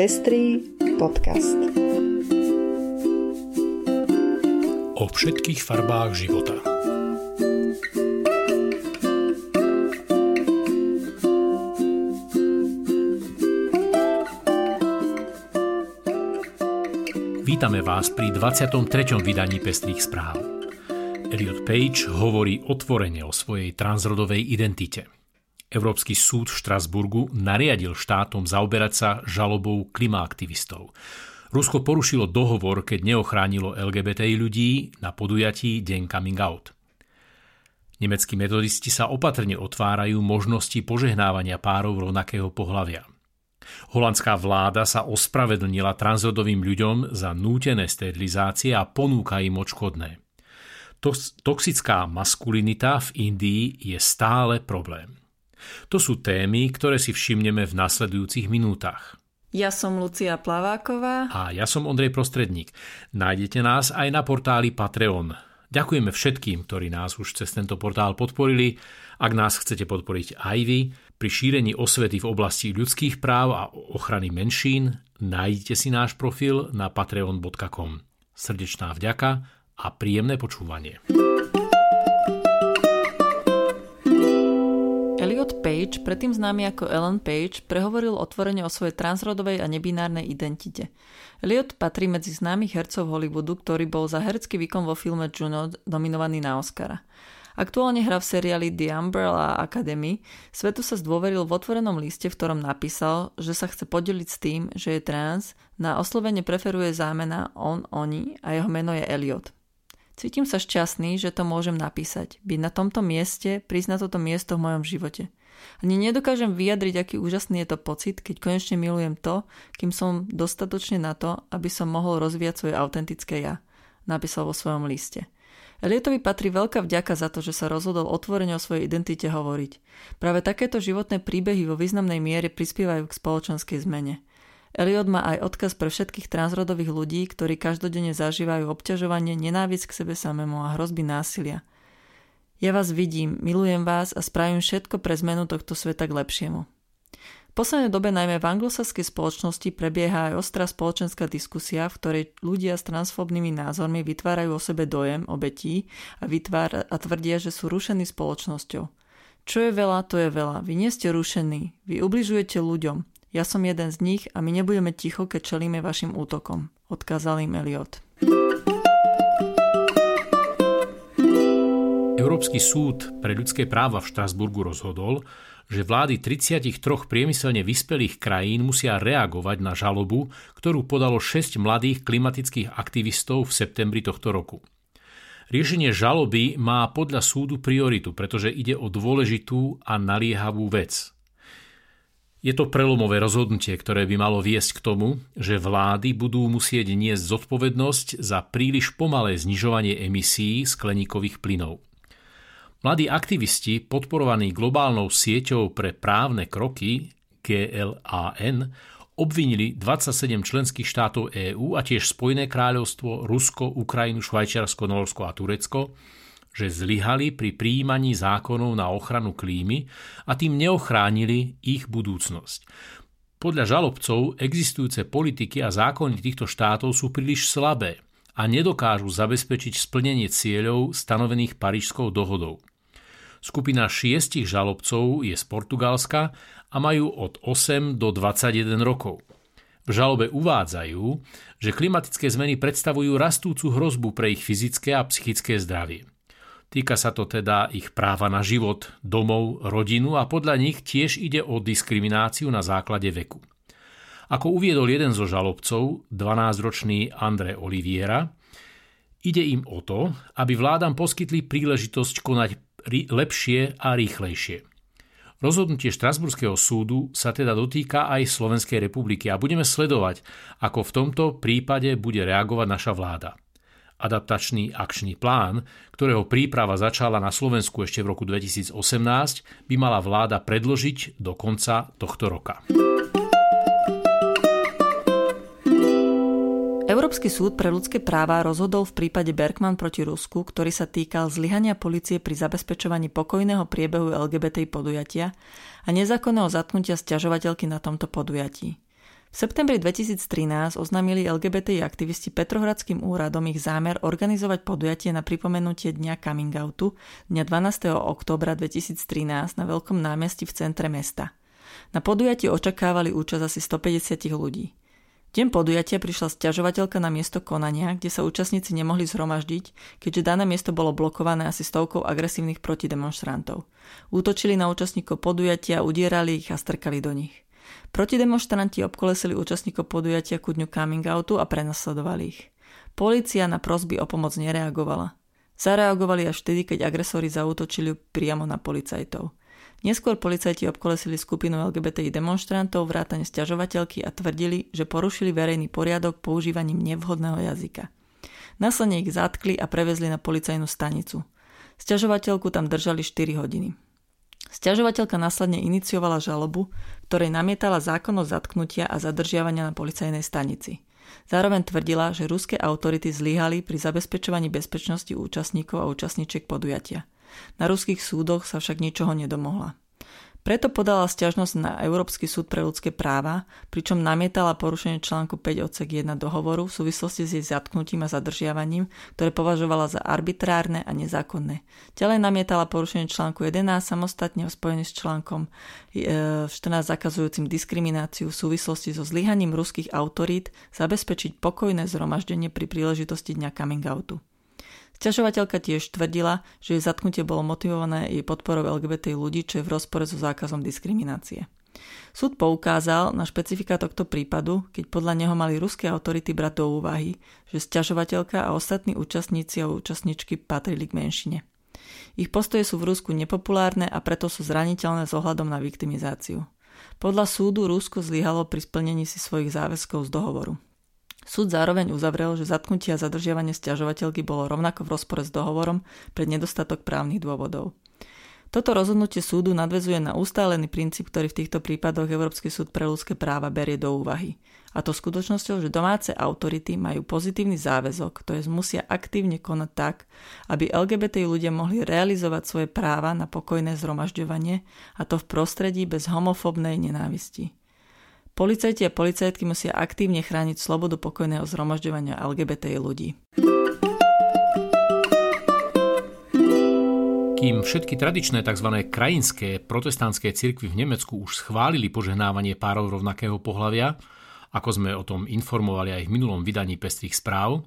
Pestrý podcast. O všetkých farbách života. Vítame vás pri 23. vydaní Pestrých správ. Elliot Page hovorí otvorene o svojej transrodovej identite – Európsky súd v Štrasburgu nariadil štátom zaoberať sa žalobou klimaaktivistov. Rusko porušilo dohovor, keď neochránilo LGBTI ľudí na podujatí Deň Coming Out. Nemeckí metodisti sa opatrne otvárajú možnosti požehnávania párov rovnakého pohľavia. Holandská vláda sa ospravedlnila transrodovým ľuďom za nútené sterilizácie a ponúka im odškodné. Toxická maskulinita v Indii je stále problém. To sú témy, ktoré si všimneme v nasledujúcich minútach. Ja som Lucia Plaváková. A ja som Ondrej Prostredník. Nájdete nás aj na portáli Patreon. Ďakujeme všetkým, ktorí nás už cez tento portál podporili. Ak nás chcete podporiť aj vy, pri šírení osvety v oblasti ľudských práv a ochrany menšín nájdete si náš profil na patreon.com. Srdečná vďaka a príjemné počúvanie. Page, predtým známy ako Ellen Page, prehovoril otvorene o svojej transrodovej a nebinárnej identite. Elliot patrí medzi známych hercov Hollywoodu, ktorý bol za herecký výkon vo filme Juno nominovaný na Oscara. Aktuálne hrá v seriáli The Umbrella Academy. Svetu sa zdôveril v otvorenom liste, v ktorom napísal, že sa chce podeliť s tým, že je trans, na oslovene preferuje zámena on, oni a jeho meno je Elliot. Cítim sa šťastný, že to môžem napísať. Byť na tomto mieste, na toto miesto v mojom živote. Ani nedokážem vyjadriť, aký úžasný je to pocit, keď konečne milujem to, kým som dostatočne na to, aby som mohol rozvíjať svoje autentické ja, napísal vo svojom liste. Elietovi patrí veľká vďaka za to, že sa rozhodol otvorene o svojej identite hovoriť. Práve takéto životné príbehy vo významnej miere prispievajú k spoločenskej zmene. Eliot má aj odkaz pre všetkých transrodových ľudí, ktorí každodenne zažívajú obťažovanie, nenávisť k sebe samému a hrozby násilia. Ja vás vidím, milujem vás a spravím všetko pre zmenu tohto sveta k lepšiemu. V poslednej dobe najmä v anglosaskej spoločnosti prebieha aj ostrá spoločenská diskusia, v ktorej ľudia s transfobnými názormi vytvárajú o sebe dojem obetí a, vytvára, a tvrdia, že sú rušení spoločnosťou. Čo je veľa, to je veľa. Vy nie ste rušení. Vy ubližujete ľuďom. Ja som jeden z nich a my nebudeme ticho, keď čelíme vašim útokom, odkázal im Eliot. Európsky súd pre ľudské práva v Štrasburgu rozhodol, že vlády 33 priemyselne vyspelých krajín musia reagovať na žalobu, ktorú podalo 6 mladých klimatických aktivistov v septembri tohto roku. Riešenie žaloby má podľa súdu prioritu, pretože ide o dôležitú a naliehavú vec – je to prelomové rozhodnutie, ktoré by malo viesť k tomu, že vlády budú musieť niesť zodpovednosť za príliš pomalé znižovanie emisí skleníkových plynov. Mladí aktivisti, podporovaní globálnou sieťou pre právne kroky GLAN, obvinili 27 členských štátov EÚ a tiež Spojené kráľovstvo, Rusko, Ukrajinu, Švajčiarsko, Norsko a Turecko že zlyhali pri príjmaní zákonov na ochranu klímy a tým neochránili ich budúcnosť. Podľa žalobcov existujúce politiky a zákony týchto štátov sú príliš slabé a nedokážu zabezpečiť splnenie cieľov stanovených Parížskou dohodou. Skupina šiestich žalobcov je z Portugalska a majú od 8 do 21 rokov. V žalobe uvádzajú, že klimatické zmeny predstavujú rastúcu hrozbu pre ich fyzické a psychické zdravie. Týka sa to teda ich práva na život, domov, rodinu a podľa nich tiež ide o diskrimináciu na základe veku. Ako uviedol jeden zo žalobcov, 12-ročný André Oliviera, ide im o to, aby vládam poskytli príležitosť konať lepšie a rýchlejšie. Rozhodnutie Štrasburského súdu sa teda dotýka aj Slovenskej republiky a budeme sledovať, ako v tomto prípade bude reagovať naša vláda adaptačný akčný plán, ktorého príprava začala na Slovensku ešte v roku 2018, by mala vláda predložiť do konca tohto roka. Európsky súd pre ľudské práva rozhodol v prípade Bergman proti Rusku, ktorý sa týkal zlyhania policie pri zabezpečovaní pokojného priebehu LGBT podujatia a nezákonného zatknutia sťažovateľky na tomto podujatí. V septembri 2013 oznámili LGBT aktivisti Petrohradským úradom ich zámer organizovať podujatie na pripomenutie Dňa coming outu dňa 12. októbra 2013 na Veľkom námestí v centre mesta. Na podujatí očakávali účasť asi 150 ľudí. Deň podujatia prišla sťažovateľka na miesto konania, kde sa účastníci nemohli zhromaždiť, keďže dané miesto bolo blokované asi stovkou agresívnych protidemonstrantov. Útočili na účastníkov podujatia, udierali ich a strkali do nich. Protidemonstranti obkolesili účastníkov podujatia ku dňu coming outu a prenasledovali ich. Polícia na prosby o pomoc nereagovala. Zareagovali až vtedy, keď agresori zautočili priamo na policajtov. Neskôr policajti obkolesili skupinu LGBTI demonstrantov vrátane sťažovateľky a tvrdili, že porušili verejný poriadok používaním nevhodného jazyka. Následne ich zatkli a prevezli na policajnú stanicu. Sťažovateľku tam držali 4 hodiny. Sťažovateľka následne iniciovala žalobu, ktorej namietala zákonnosť zatknutia a zadržiavania na policajnej stanici. Zároveň tvrdila, že ruské autority zlyhali pri zabezpečovaní bezpečnosti účastníkov a účastníčiek podujatia. Na ruských súdoch sa však ničoho nedomohla. Preto podala stiažnosť na Európsky súd pre ľudské práva, pričom namietala porušenie článku 5 odsek 1 dohovoru v súvislosti s jej zatknutím a zadržiavaním, ktoré považovala za arbitrárne a nezákonné. Ďalej namietala porušenie článku 11 samostatne spojené s článkom 14 e, zakazujúcim diskrimináciu v súvislosti so zlyhaním ruských autorít zabezpečiť pokojné zhromaždenie pri príležitosti dňa coming outu. Sťažovateľka tiež tvrdila, že jej zatknutie bolo motivované jej podporou LGBT ľudí, čo je v rozpore so zákazom diskriminácie. Súd poukázal na špecifika tohto prípadu, keď podľa neho mali ruské autority brať do úvahy, že sťažovateľka a ostatní účastníci a účastničky patrili k menšine. Ich postoje sú v Rusku nepopulárne a preto sú zraniteľné s ohľadom na viktimizáciu. Podľa súdu Rusko zlyhalo pri splnení si svojich záväzkov z dohovoru. Súd zároveň uzavrel, že zatknutie a zadržiavanie stiažovateľky bolo rovnako v rozpore s dohovorom pre nedostatok právnych dôvodov. Toto rozhodnutie súdu nadvezuje na ustálený princíp, ktorý v týchto prípadoch Európsky súd pre ľudské práva berie do úvahy. A to skutočnosťou, že domáce autority majú pozitívny záväzok, to je musia aktívne konať tak, aby LGBT ľudia mohli realizovať svoje práva na pokojné zhromažďovanie a to v prostredí bez homofobnej nenávisti. Policajti a policajtky musia aktívne chrániť slobodu pokojného zhromažďovania LGBT ľudí. Kým všetky tradičné tzv. krajinské protestantské cirkvy v Nemecku už schválili požehnávanie párov rovnakého pohľavia, ako sme o tom informovali aj v minulom vydaní Pestrých správ,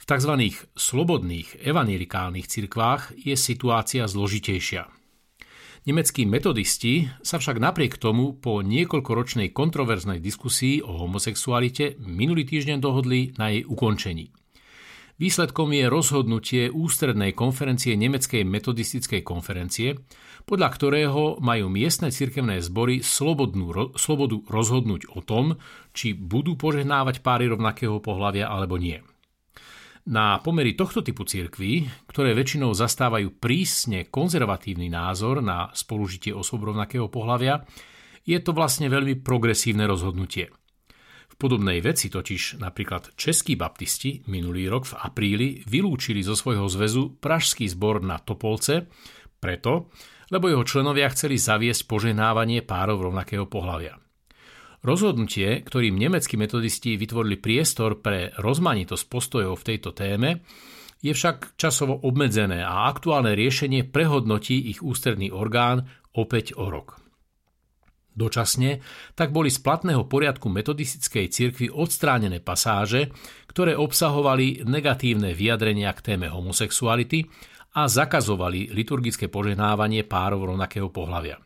v tzv. slobodných evangelikálnych cirkvách je situácia zložitejšia. Nemeckí metodisti sa však napriek tomu po niekoľkoročnej kontroverznej diskusii o homosexualite minulý týždeň dohodli na jej ukončení. Výsledkom je rozhodnutie ústrednej konferencie Nemeckej metodistickej konferencie, podľa ktorého majú miestne cirkevné zbory slobodnú, slobodu rozhodnúť o tom, či budú požehnávať páry rovnakého pohľavia alebo nie. Na pomery tohto typu cirkví, ktoré väčšinou zastávajú prísne konzervatívny názor na spolužitie osôb rovnakého pohľavia, je to vlastne veľmi progresívne rozhodnutie. V podobnej veci totiž napríklad českí baptisti minulý rok v apríli vylúčili zo svojho zväzu Pražský zbor na Topolce preto, lebo jeho členovia chceli zaviesť poženávanie párov rovnakého pohľavia. Rozhodnutie, ktorým nemeckí metodisti vytvorili priestor pre rozmanitosť postojov v tejto téme, je však časovo obmedzené a aktuálne riešenie prehodnotí ich ústredný orgán opäť o rok. Dočasne tak boli z platného poriadku metodistickej cirkvi odstránené pasáže, ktoré obsahovali negatívne vyjadrenia k téme homosexuality a zakazovali liturgické poženávanie párov rovnakého pohľavia.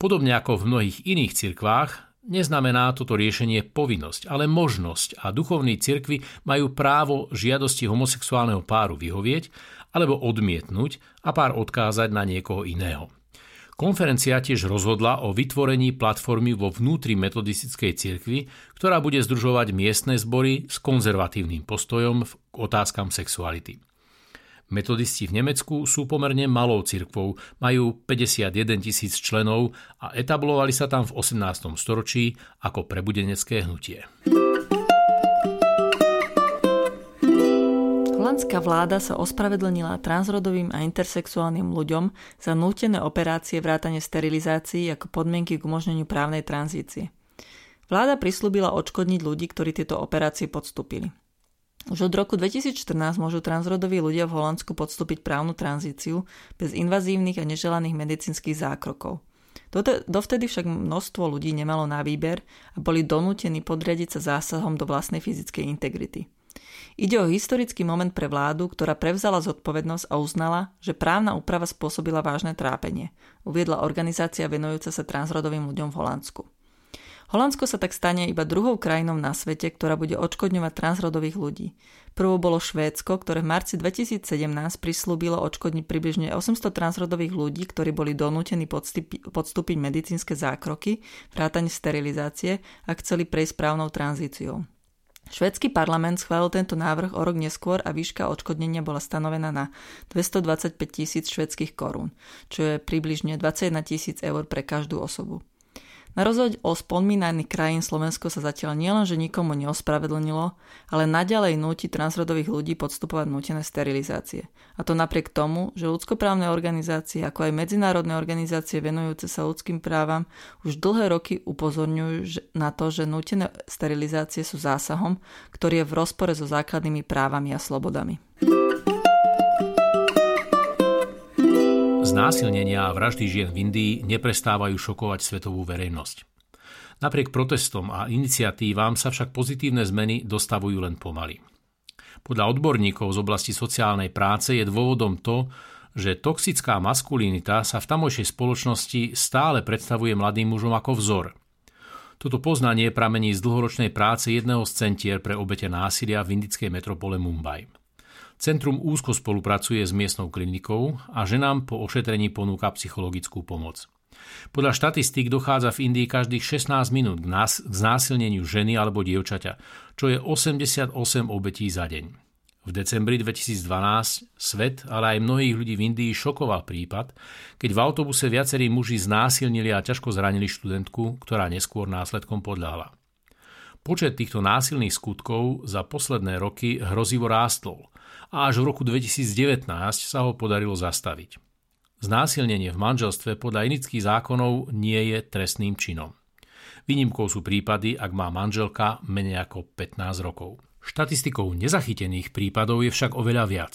Podobne ako v mnohých iných cirkvách, Neznamená toto riešenie povinnosť, ale možnosť a duchovní cirkvi majú právo žiadosti homosexuálneho páru vyhovieť alebo odmietnúť a pár odkázať na niekoho iného. Konferencia tiež rozhodla o vytvorení platformy vo vnútri metodistickej cirkvi, ktorá bude združovať miestne zbory s konzervatívnym postojom k otázkam sexuality. Metodisti v Nemecku sú pomerne malou cirkvou, majú 51 tisíc členov a etablovali sa tam v 18. storočí ako prebudenecké hnutie. Holandská vláda sa ospravedlnila transrodovým a intersexuálnym ľuďom za nútené operácie vrátane sterilizácií ako podmienky k umožneniu právnej tranzície. Vláda prislúbila odškodniť ľudí, ktorí tieto operácie podstúpili. Už od roku 2014 môžu transrodoví ľudia v Holandsku podstúpiť právnu tranzíciu bez invazívnych a neželaných medicínskych zákrokov. Dovtedy však množstvo ľudí nemalo na výber a boli donútení podriadiť sa zásahom do vlastnej fyzickej integrity. Ide o historický moment pre vládu, ktorá prevzala zodpovednosť a uznala, že právna úprava spôsobila vážne trápenie, uviedla organizácia venujúca sa transrodovým ľuďom v Holandsku. Holandsko sa tak stane iba druhou krajinou na svete, ktorá bude odškodňovať transrodových ľudí. Prvou bolo Švédsko, ktoré v marci 2017 prislúbilo odškodniť približne 800 transrodových ľudí, ktorí boli donútení podstúpiť medicínske zákroky, vrátane sterilizácie a chceli prejsť správnou tranzíciou. Švédsky parlament schválil tento návrh o rok neskôr a výška odškodnenia bola stanovená na 225 tisíc švedských korún, čo je približne 21 tisíc eur pre každú osobu. Na rozhoď o spomínaných krajín Slovensko sa zatiaľ nielenže nikomu neospravedlnilo, ale naďalej núti transrodových ľudí podstupovať nútené sterilizácie. A to napriek tomu, že ľudskoprávne organizácie, ako aj medzinárodné organizácie venujúce sa ľudským právam, už dlhé roky upozorňujú na to, že nútené sterilizácie sú zásahom, ktorý je v rozpore so základnými právami a slobodami. Znásilnenia a vraždy žien v Indii neprestávajú šokovať svetovú verejnosť. Napriek protestom a iniciatívam sa však pozitívne zmeny dostavujú len pomaly. Podľa odborníkov z oblasti sociálnej práce je dôvodom to, že toxická maskulinita sa v tamojšej spoločnosti stále predstavuje mladým mužom ako vzor. Toto poznanie pramení z dlhoročnej práce jedného z centier pre obete násilia v indickej metropole Mumbai. Centrum úzko spolupracuje s miestnou klinikou a ženám po ošetrení ponúka psychologickú pomoc. Podľa štatistík dochádza v Indii každých 16 minút k, nás, k znásilneniu ženy alebo dievčaťa, čo je 88 obetí za deň. V decembri 2012 svet, ale aj mnohých ľudí v Indii šokoval prípad, keď v autobuse viacerí muži znásilnili a ťažko zranili študentku, ktorá neskôr následkom podľahla. Počet týchto násilných skutkov za posledné roky hrozivo rástol a až v roku 2019 sa ho podarilo zastaviť. Znásilnenie v manželstve podľa inických zákonov nie je trestným činom. Výnimkou sú prípady, ak má manželka menej ako 15 rokov. Štatistikou nezachytených prípadov je však oveľa viac.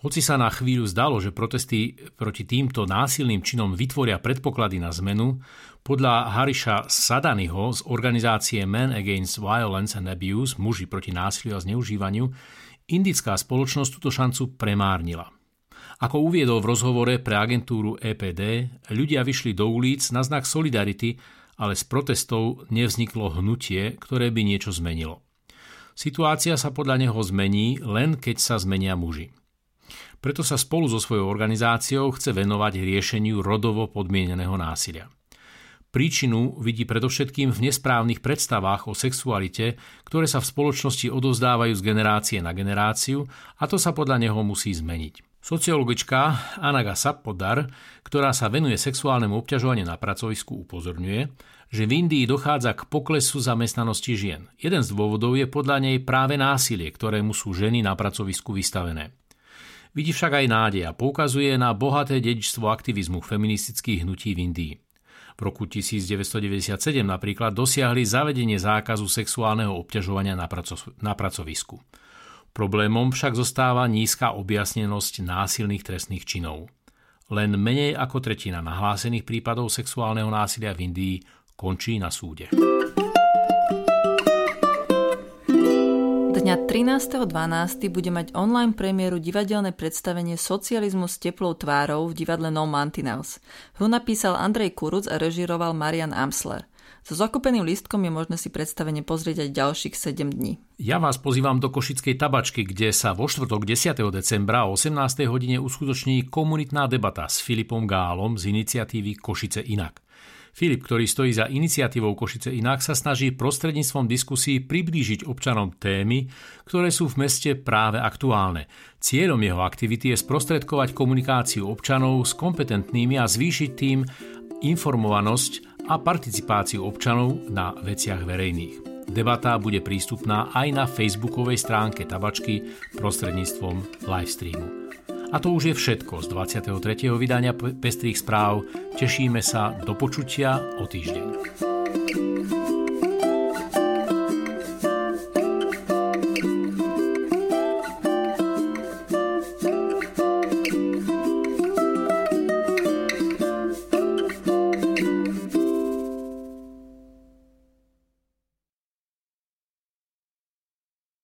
Hoci sa na chvíľu zdalo, že protesty proti týmto násilným činom vytvoria predpoklady na zmenu, podľa Hariša Sadaniho z organizácie Men Against Violence and Abuse, muži proti násiliu a zneužívaniu, Indická spoločnosť túto šancu premárnila. Ako uviedol v rozhovore pre agentúru EPD, ľudia vyšli do ulic na znak solidarity, ale z protestov nevzniklo hnutie, ktoré by niečo zmenilo. Situácia sa podľa neho zmení len keď sa zmenia muži. Preto sa spolu so svojou organizáciou chce venovať riešeniu rodovo podmieneného násilia. Príčinu vidí predovšetkým v nesprávnych predstavách o sexualite, ktoré sa v spoločnosti odozdávajú z generácie na generáciu a to sa podľa neho musí zmeniť. Sociologička Anaga Sapodar, ktorá sa venuje sexuálnemu obťažovaniu na pracovisku, upozorňuje, že v Indii dochádza k poklesu zamestnanosti žien. Jeden z dôvodov je podľa nej práve násilie, ktorému sú ženy na pracovisku vystavené. Vidí však aj nádej a poukazuje na bohaté dedičstvo aktivizmu feministických hnutí v Indii. V roku 1997 napríklad dosiahli zavedenie zákazu sexuálneho obťažovania na, praco- na pracovisku. Problémom však zostáva nízka objasnenosť násilných trestných činov. Len menej ako tretina nahlásených prípadov sexuálneho násilia v Indii končí na súde. Dňa 13.12. bude mať online premiéru divadelné predstavenie Socializmus s teplou tvárou v divadle No Mantinels. Hru napísal Andrej Kuruc a režiroval Marian Amsler. So zakupeným lístkom je možné si predstavenie pozrieť aj ďalších 7 dní. Ja vás pozývam do Košickej tabačky, kde sa vo štvrtok 10. decembra o 18. hodine uskutoční komunitná debata s Filipom Gálom z iniciatívy Košice inak. Filip, ktorý stojí za iniciatívou Košice inak, sa snaží prostredníctvom diskusí priblížiť občanom témy, ktoré sú v meste práve aktuálne. Cieľom jeho aktivity je sprostredkovať komunikáciu občanov s kompetentnými a zvýšiť tým informovanosť a participáciu občanov na veciach verejných. Debata bude prístupná aj na facebookovej stránke tabačky prostredníctvom livestreamu. A to už je všetko z 23. vydania Pestrých správ. Tešíme sa do počutia o týždeň.